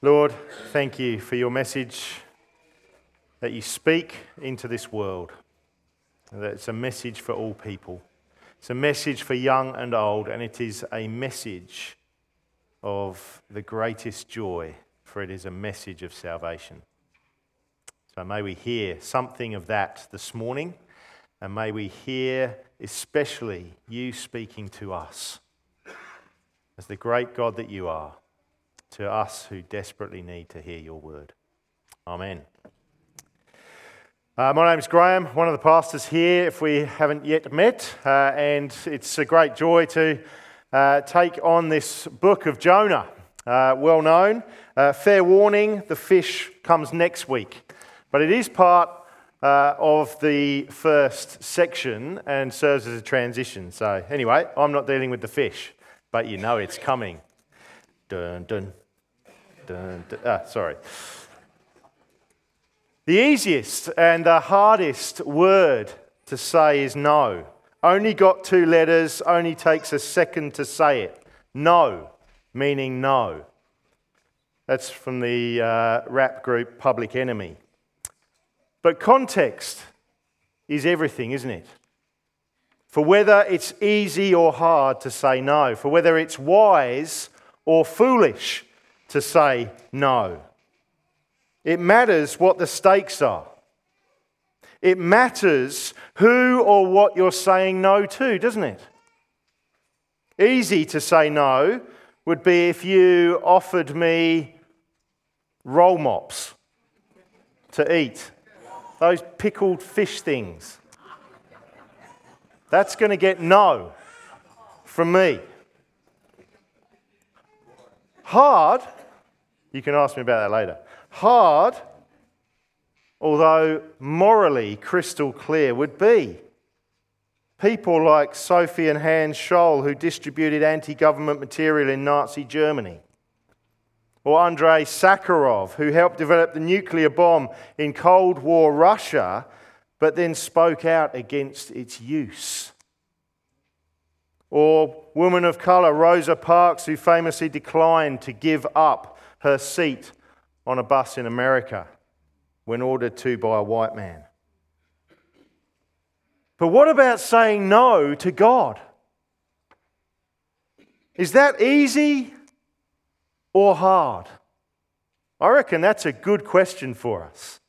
Lord, thank you for your message that you speak into this world. It's a message for all people. It's a message for young and old, and it is a message of the greatest joy, for it is a message of salvation. So may we hear something of that this morning, and may we hear especially you speaking to us as the great God that you are to us who desperately need to hear your word. Amen. Uh, my name is Graham, one of the pastors here, if we haven't yet met, uh, and it's a great joy to uh, take on this book of Jonah, uh, well known. Uh, fair warning, the fish comes next week, but it is part uh, of the first section and serves as a transition. So, anyway, I'm not dealing with the fish, but you know it's coming. Dun, dun, dun, dun. Ah, sorry. The easiest and the hardest word to say is no. Only got two letters, only takes a second to say it. No, meaning no. That's from the uh, rap group Public Enemy. But context is everything, isn't it? For whether it's easy or hard to say no, for whether it's wise or foolish to say no. It matters what the stakes are. It matters who or what you're saying no to, doesn't it? Easy to say no would be if you offered me roll mops to eat, those pickled fish things. That's going to get no from me. Hard, you can ask me about that later. Hard, although morally crystal clear, would be. People like Sophie and Hans Scholl, who distributed anti government material in Nazi Germany. Or Andrei Sakharov, who helped develop the nuclear bomb in Cold War Russia, but then spoke out against its use. Or woman of colour Rosa Parks, who famously declined to give up her seat on a bus in America when ordered to by a white man. But what about saying no to God? Is that easy or hard? I reckon that's a good question for us.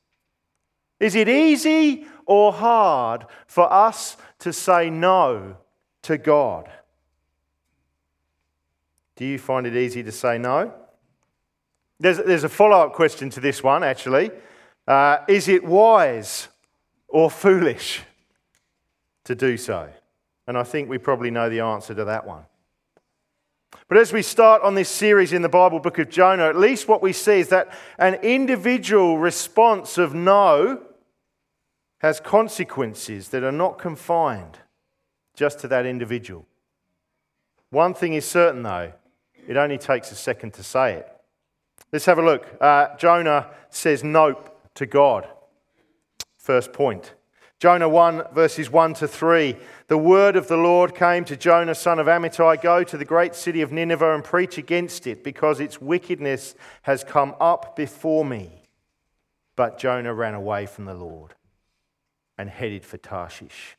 Is it easy or hard for us to say no to God? Do you find it easy to say no? There's, there's a follow up question to this one, actually. Uh, is it wise or foolish to do so? And I think we probably know the answer to that one. But as we start on this series in the Bible book of Jonah, at least what we see is that an individual response of no has consequences that are not confined just to that individual. One thing is certain, though it only takes a second to say it. Let's have a look. Uh, Jonah says nope to God. First point. Jonah 1, verses 1 to 3. The word of the Lord came to Jonah, son of Amittai Go to the great city of Nineveh and preach against it, because its wickedness has come up before me. But Jonah ran away from the Lord and headed for Tarshish.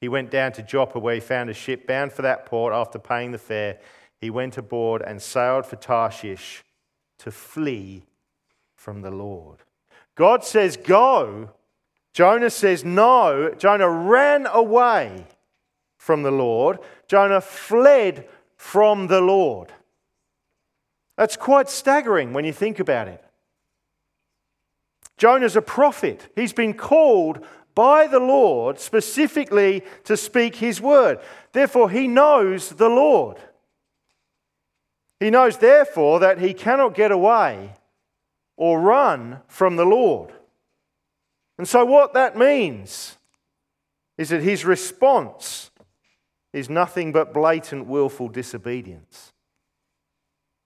He went down to Joppa, where he found a ship bound for that port. After paying the fare, he went aboard and sailed for Tarshish to flee from the Lord. God says, Go. Jonah says, No. Jonah ran away from the Lord. Jonah fled from the Lord. That's quite staggering when you think about it. Jonah's a prophet. He's been called by the Lord specifically to speak his word. Therefore, he knows the Lord. He knows, therefore, that he cannot get away or run from the Lord. And so, what that means is that his response is nothing but blatant, willful disobedience.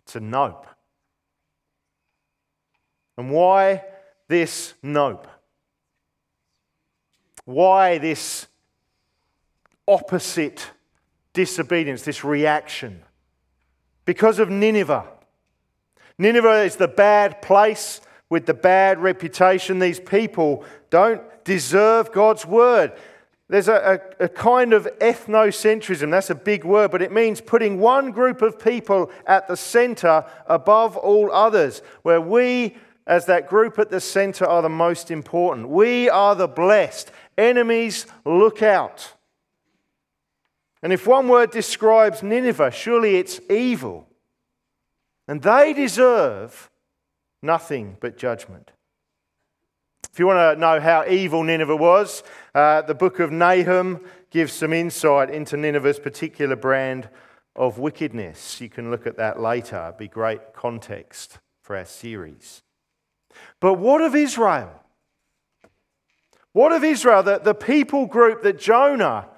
It's a nope. And why this nope? Why this opposite disobedience, this reaction? Because of Nineveh. Nineveh is the bad place with the bad reputation. These people don't deserve God's word. There's a, a, a, kind of ethnocentrism, that's a big word, but it means putting one group of people at the center above all others, where we, as that group at the center, are the most important. We are the blessed. Enemies, look out. And if one word describes Nineveh, surely it's evil. And they deserve nothing but judgment. If you want to know how evil Nineveh was, uh, the book of Nahum gives some insight into Nineveh's particular brand of wickedness. You can look at that later, It'd be great context for our series. But what of Israel? What of Israel, the, the people group that Jonah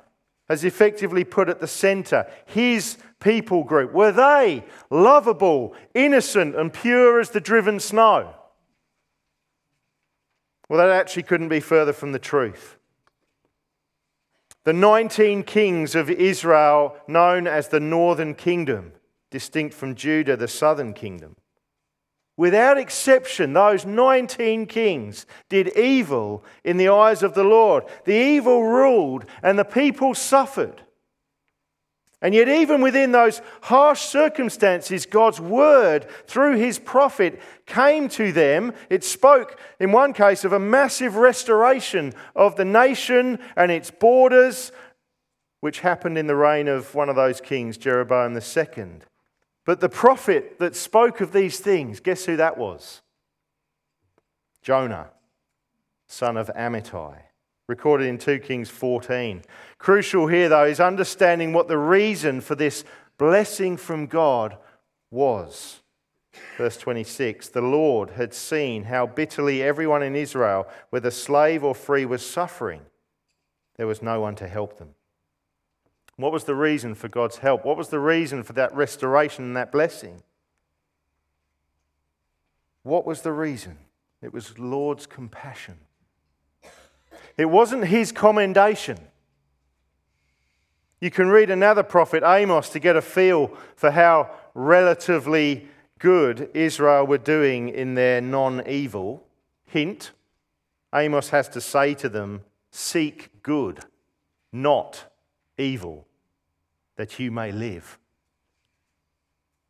has effectively put at the center? His people group. Were they lovable, innocent, and pure as the driven snow? Well, that actually couldn't be further from the truth. The 19 kings of Israel, known as the northern kingdom, distinct from Judah, the southern kingdom, without exception, those 19 kings did evil in the eyes of the Lord. The evil ruled, and the people suffered. And yet, even within those harsh circumstances, God's word through his prophet came to them. It spoke, in one case, of a massive restoration of the nation and its borders, which happened in the reign of one of those kings, Jeroboam II. But the prophet that spoke of these things, guess who that was? Jonah, son of Amittai recorded in 2 Kings 14. Crucial here, though, is understanding what the reason for this blessing from God was. Verse 26 The Lord had seen how bitterly everyone in Israel, whether slave or free, was suffering. There was no one to help them. What was the reason for God's help? What was the reason for that restoration and that blessing? What was the reason? It was Lord's compassion. It wasn't his commendation. You can read another prophet, Amos, to get a feel for how relatively good Israel were doing in their non evil. Hint Amos has to say to them, Seek good, not evil, that you may live.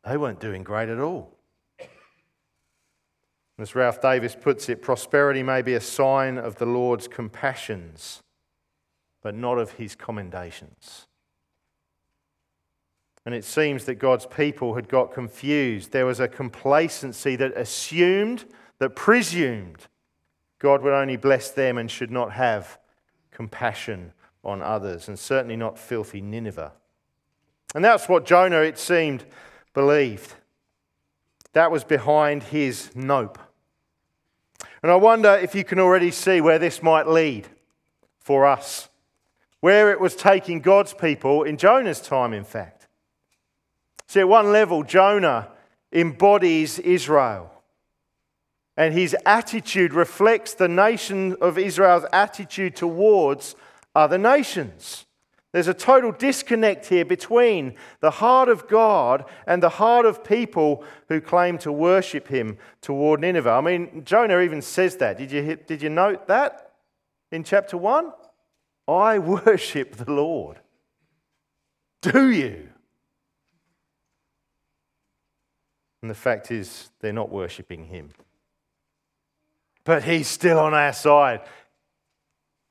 They weren't doing great at all. As Ralph Davis puts it, prosperity may be a sign of the Lord's compassions, but not of his commendations. And it seems that God's people had got confused. There was a complacency that assumed, that presumed, God would only bless them and should not have compassion on others, and certainly not filthy Nineveh. And that's what Jonah, it seemed, believed. That was behind his nope. And I wonder if you can already see where this might lead for us, where it was taking God's people in Jonah's time, in fact. See, at one level, Jonah embodies Israel. And his attitude reflects the nation of Israel's attitude towards other nations. There's a total disconnect here between the heart of God and the heart of people who claim to worship him toward Nineveh. I mean, Jonah even says that. Did you, did you note that in chapter 1? I worship the Lord. Do you? And the fact is, they're not worshipping him. But he's still on our side.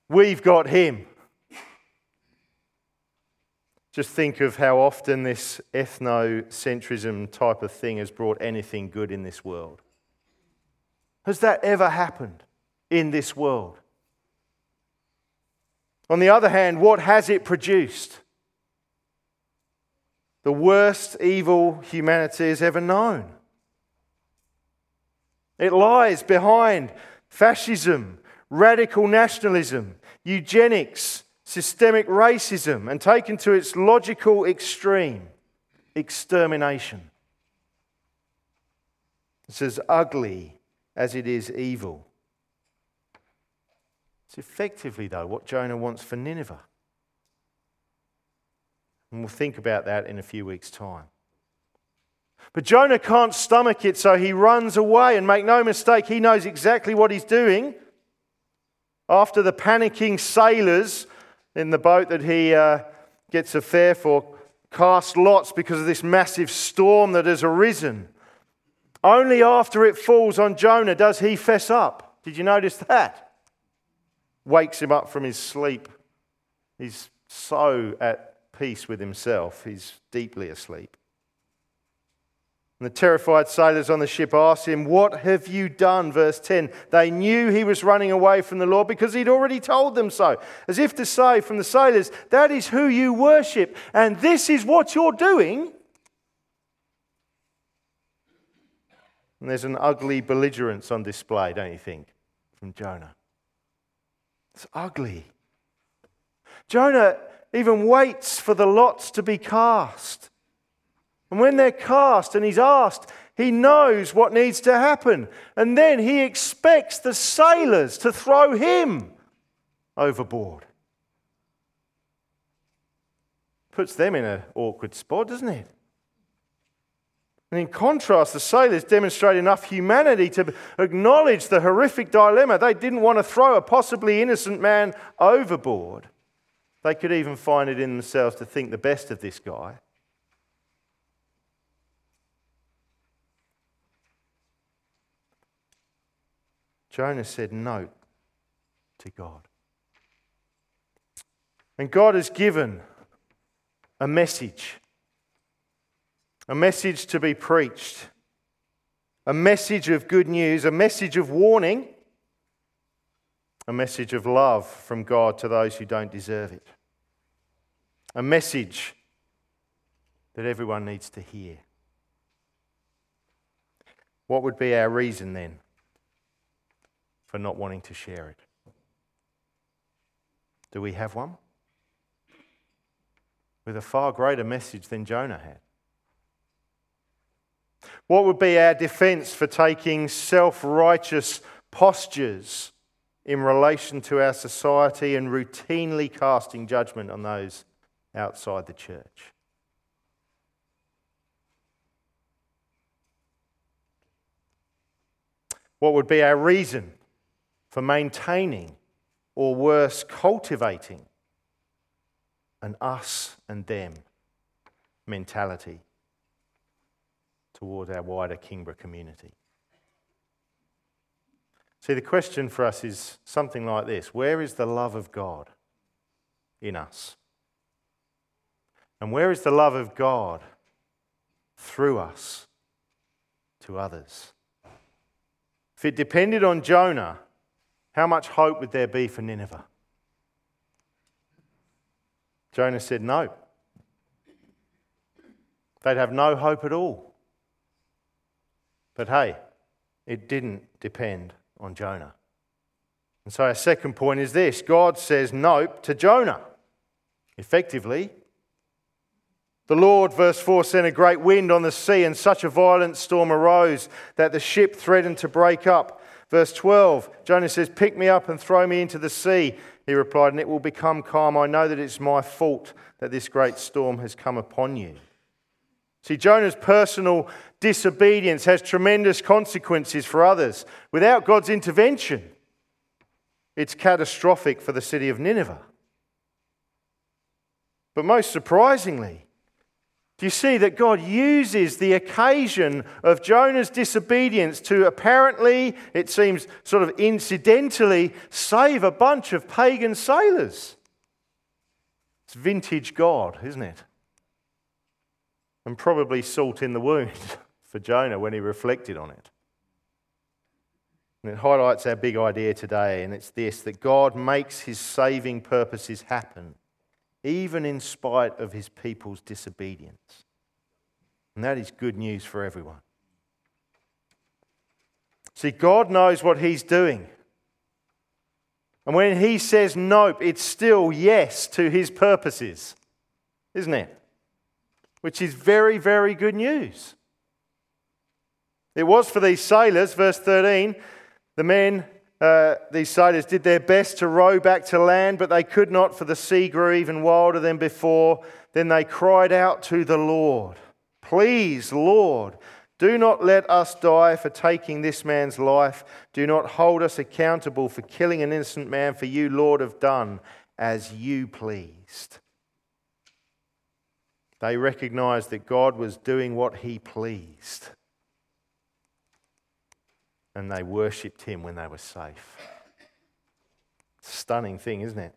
We've got him. Just think of how often this ethnocentrism type of thing has brought anything good in this world. Has that ever happened in this world? On the other hand, what has it produced? The worst evil humanity has ever known. It lies behind fascism, radical nationalism, eugenics, systemic racism and taken to its logical extreme, extermination. It's as ugly as it is evil. It's effectively, though, what Jonah wants for Nineveh. And we'll think about that in a few weeks' time. But Jonah can't stomach it, so he runs away. And make no mistake, he knows exactly what he's doing. After the panicking sailors in the boat that he uh, gets a fare for cast lots because of this massive storm that has arisen, only after it falls on Jonah does he fess up. Did you notice that? Wakes him up from his sleep. He's so at peace with himself, he's deeply asleep. And the terrified sailors on the ship asked him, What have you done? Verse 10. They knew he was running away from the Lord because he'd already told them so. As if to say from the sailors, That is who you worship, and this is what you're doing. And there's an ugly belligerence on display, don't you think, from Jonah? It's ugly. Jonah even waits for the lots to be cast. And when they're cast and he's asked, he knows what needs to happen. And then he expects the sailors to throw him overboard. Puts them in an awkward spot, doesn't it? And in contrast, the sailors demonstrate enough humanity to acknowledge the horrific dilemma. They didn't want to throw a possibly innocent man overboard. They could even find it in themselves to think the best of this guy. Jonah said no to God. And God has given a message, a message to be preached, a message of good news, a message of warning, a message of love from God to those who don't deserve it, a message that everyone needs to hear. What would be our reason then for not wanting to share it? Do we have one? With a far greater message than Jonah had. What would be our defense for taking self righteous postures in relation to our society and routinely casting judgment on those outside the church? What would be our reason for maintaining, or worse, cultivating an us and them mentality toward our wider Kingborough community. See, the question for us is something like this Where is the love of God in us? And where is the love of God through us to others? If it depended on Jonah, how much hope would there be for Nineveh? Jonah said no. They'd have no hope at all. But hey, it didn't depend on Jonah. And so our second point is this God says nope to Jonah. Effectively, the Lord, verse 4, sent a great wind on the sea, and such a violent storm arose that the ship threatened to break up. Verse 12, Jonah says, Pick me up and throw me into the sea. He replied, And it will become calm. I know that it's my fault that this great storm has come upon you. See, Jonah's personal disobedience has tremendous consequences for others. Without God's intervention, it's catastrophic for the city of Nineveh. But most surprisingly, do you see that God uses the occasion of Jonah's disobedience to apparently, it seems sort of incidentally, save a bunch of pagan sailors? It's vintage God, isn't it? And probably salt in the wound for Jonah when he reflected on it. And it highlights our big idea today, and it's this that God makes his saving purposes happen even in spite of his people's disobedience. And that is good news for everyone. See, God knows what he's doing. And when he says nope, it's still yes to his purposes, isn't it? Which is very, very good news. It was for these sailors, verse 13, the men uh, these sailors did their best to row back to land, but they could not, for the sea grew even wilder than before. Then they cried out to the Lord. Please, Lord, do not let us die for taking this man's life. Do not hold us accountable for killing an innocent man, for you, Lord, have done as you pleased. They recognized that God was doing what he pleased. And they worshipped him when they were safe. Stunning thing, isn't it?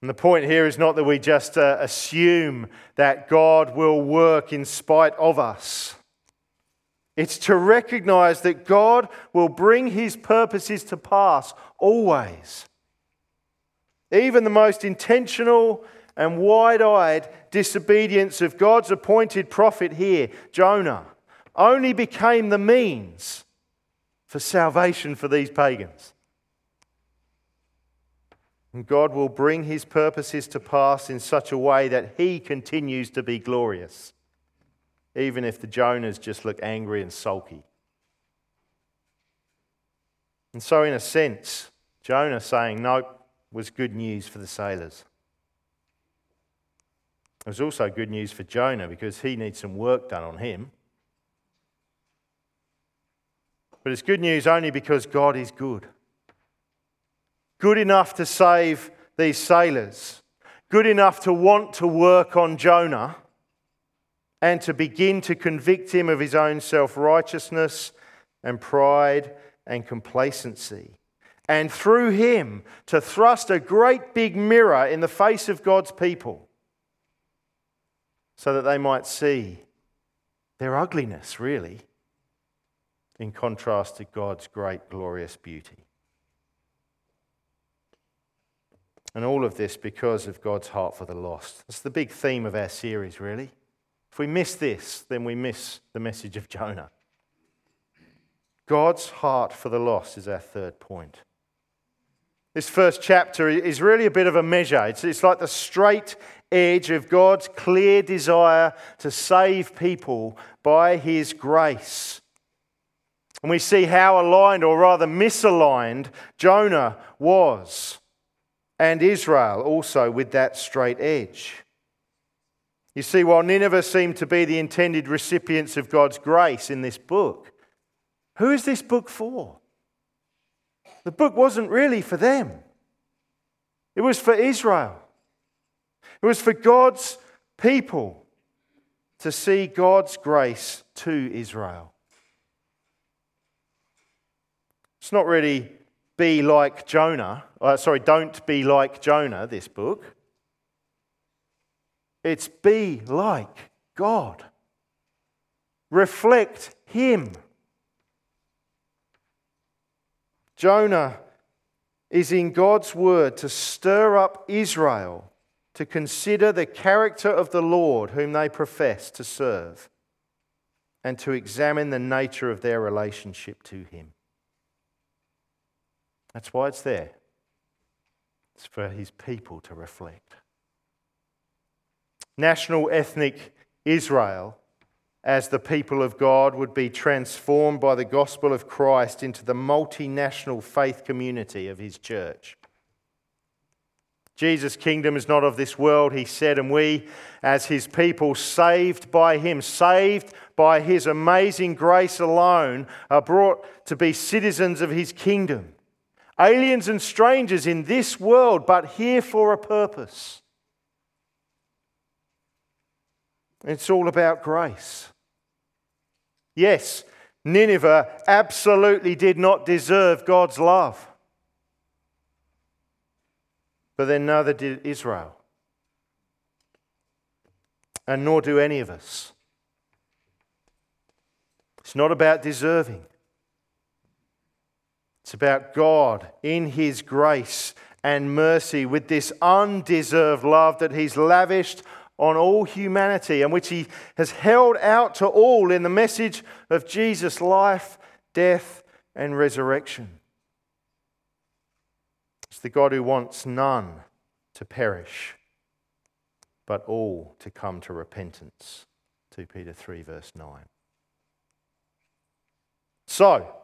And the point here is not that we just uh, assume that God will work in spite of us. It's to recognize that God will bring his purposes to pass always. Even the most intentional and wide eyed disobedience of God's appointed prophet here, Jonah, only became the means for salvation for these pagans. And God will bring his purposes to pass in such a way that he continues to be glorious, even if the Jonahs just look angry and sulky. And so, in a sense, Jonah saying nope was good news for the sailors. It was also good news for Jonah because he needs some work done on him. But it's good news only because God is good. Good enough to save these sailors, good enough to want to work on Jonah and to begin to convict him of his own self righteousness and pride and complacency. And through him to thrust a great big mirror in the face of God's people so that they might see their ugliness, really, in contrast to God's great, glorious beauty. And all of this because of God's heart for the lost. That's the big theme of our series, really. If we miss this, then we miss the message of Jonah. God's heart for the lost is our third point. This first chapter is really a bit of a measure. It's, it's like the straight edge of God's clear desire to save people by His grace. And we see how aligned, or rather misaligned, Jonah was, and Israel also with that straight edge. You see, while Nineveh seemed to be the intended recipients of God's grace in this book, who is this book for? The book wasn't really for them, it was for Israel. It was for God's people to see God's grace to Israel. It's not really be like Jonah. Uh, sorry, don't be like Jonah, this book. It's be like God. Reflect Him. Jonah is in God's word to stir up Israel to consider the character of the Lord whom they profess to serve and to examine the nature of their relationship to Him. That's why it's there. It's for His people to reflect. National ethnic Israel, as the people of God, would be transformed by the gospel of Christ into the multinational faith community of His church. Jesus' kingdom is not of this world, he said, and we, as his people, saved by him, saved by his amazing grace alone, are brought to be citizens of his kingdom. Aliens and strangers in this world, but here for a purpose. It's all about grace. Yes, Nineveh absolutely did not deserve God's love. But then neither did Israel. And nor do any of us. It's not about deserving. It's about God in His grace and mercy with this undeserved love that He's lavished on all humanity and which He has held out to all in the message of Jesus' life, death, and resurrection. It's the God who wants none to perish, but all to come to repentance. 2 Peter 3, verse 9. So,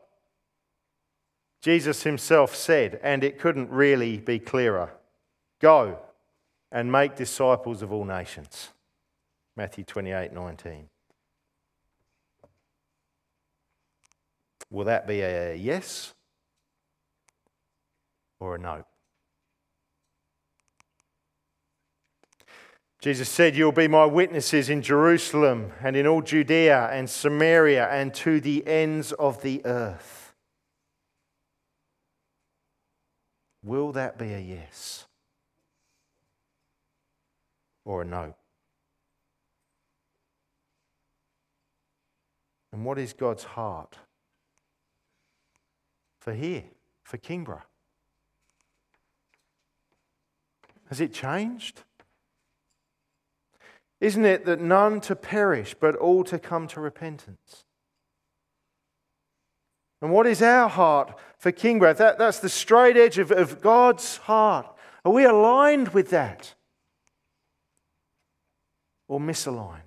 Jesus himself said, and it couldn't really be clearer go and make disciples of all nations. Matthew 28 19. Will that be a yes or a no? Jesus said, You'll be my witnesses in Jerusalem and in all Judea and Samaria and to the ends of the earth. Will that be a yes or a no? And what is God's heart for here, for Kingborough? Has it changed? Isn't it that none to perish, but all to come to repentance? And what is our heart for Kingborough? That, that's the straight edge of, of God's heart. Are we aligned with that? Or misaligned?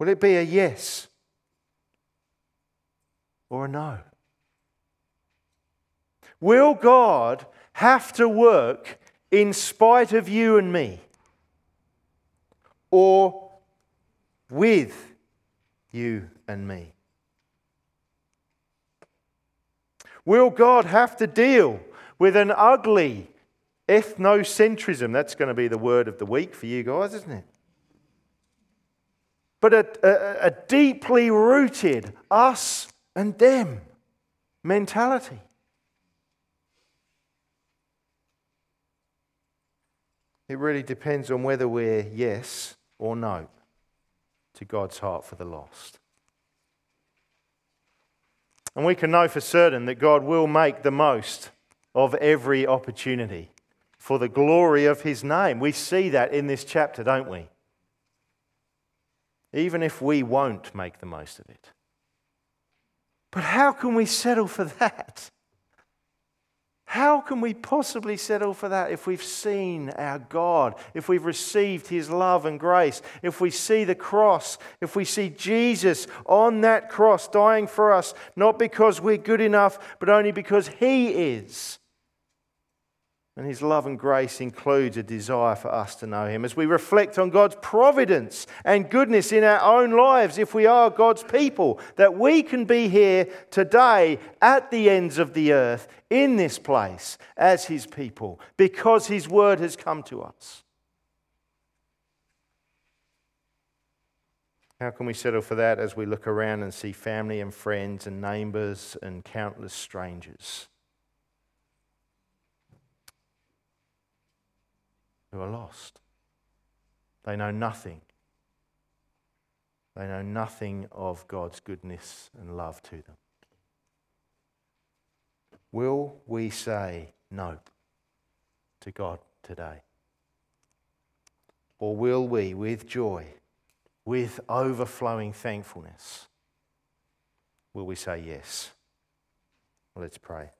Will it be a yes or a no? Will God have to work in spite of you and me? Or with you and me? Will God have to deal with an ugly ethnocentrism? That's going to be the word of the week for you guys, isn't it? But a, a, a deeply rooted us and them mentality. It really depends on whether we're yes or no to God's heart for the lost. And we can know for certain that God will make the most of every opportunity for the glory of his name. We see that in this chapter, don't we? Even if we won't make the most of it. But how can we settle for that? How can we possibly settle for that if we've seen our God, if we've received His love and grace, if we see the cross, if we see Jesus on that cross dying for us, not because we're good enough, but only because He is? And his love and grace includes a desire for us to know him. As we reflect on God's providence and goodness in our own lives, if we are God's people, that we can be here today at the ends of the earth, in this place, as his people, because his word has come to us. How can we settle for that as we look around and see family and friends and neighbours and countless strangers? Who are lost. They know nothing. They know nothing of God's goodness and love to them. Will we say no to God today? Or will we, with joy, with overflowing thankfulness, will we say yes? Let's pray.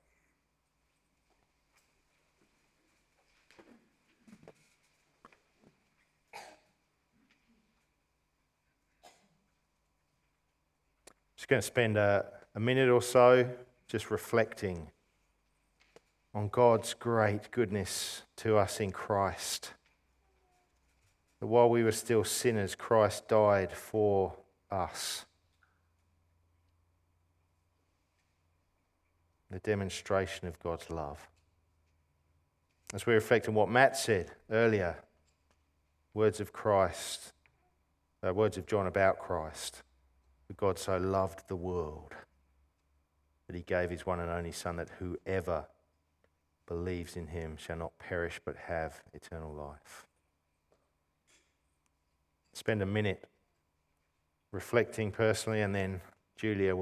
Just going to spend a, a minute or so just reflecting on God's great goodness to us in Christ. That while we were still sinners, Christ died for us. The demonstration of God's love. As we reflect on what Matt said earlier, words of Christ, uh, words of John about Christ. For God so loved the world that he gave his one and only Son, that whoever believes in him shall not perish but have eternal life. Spend a minute reflecting personally, and then Julia will.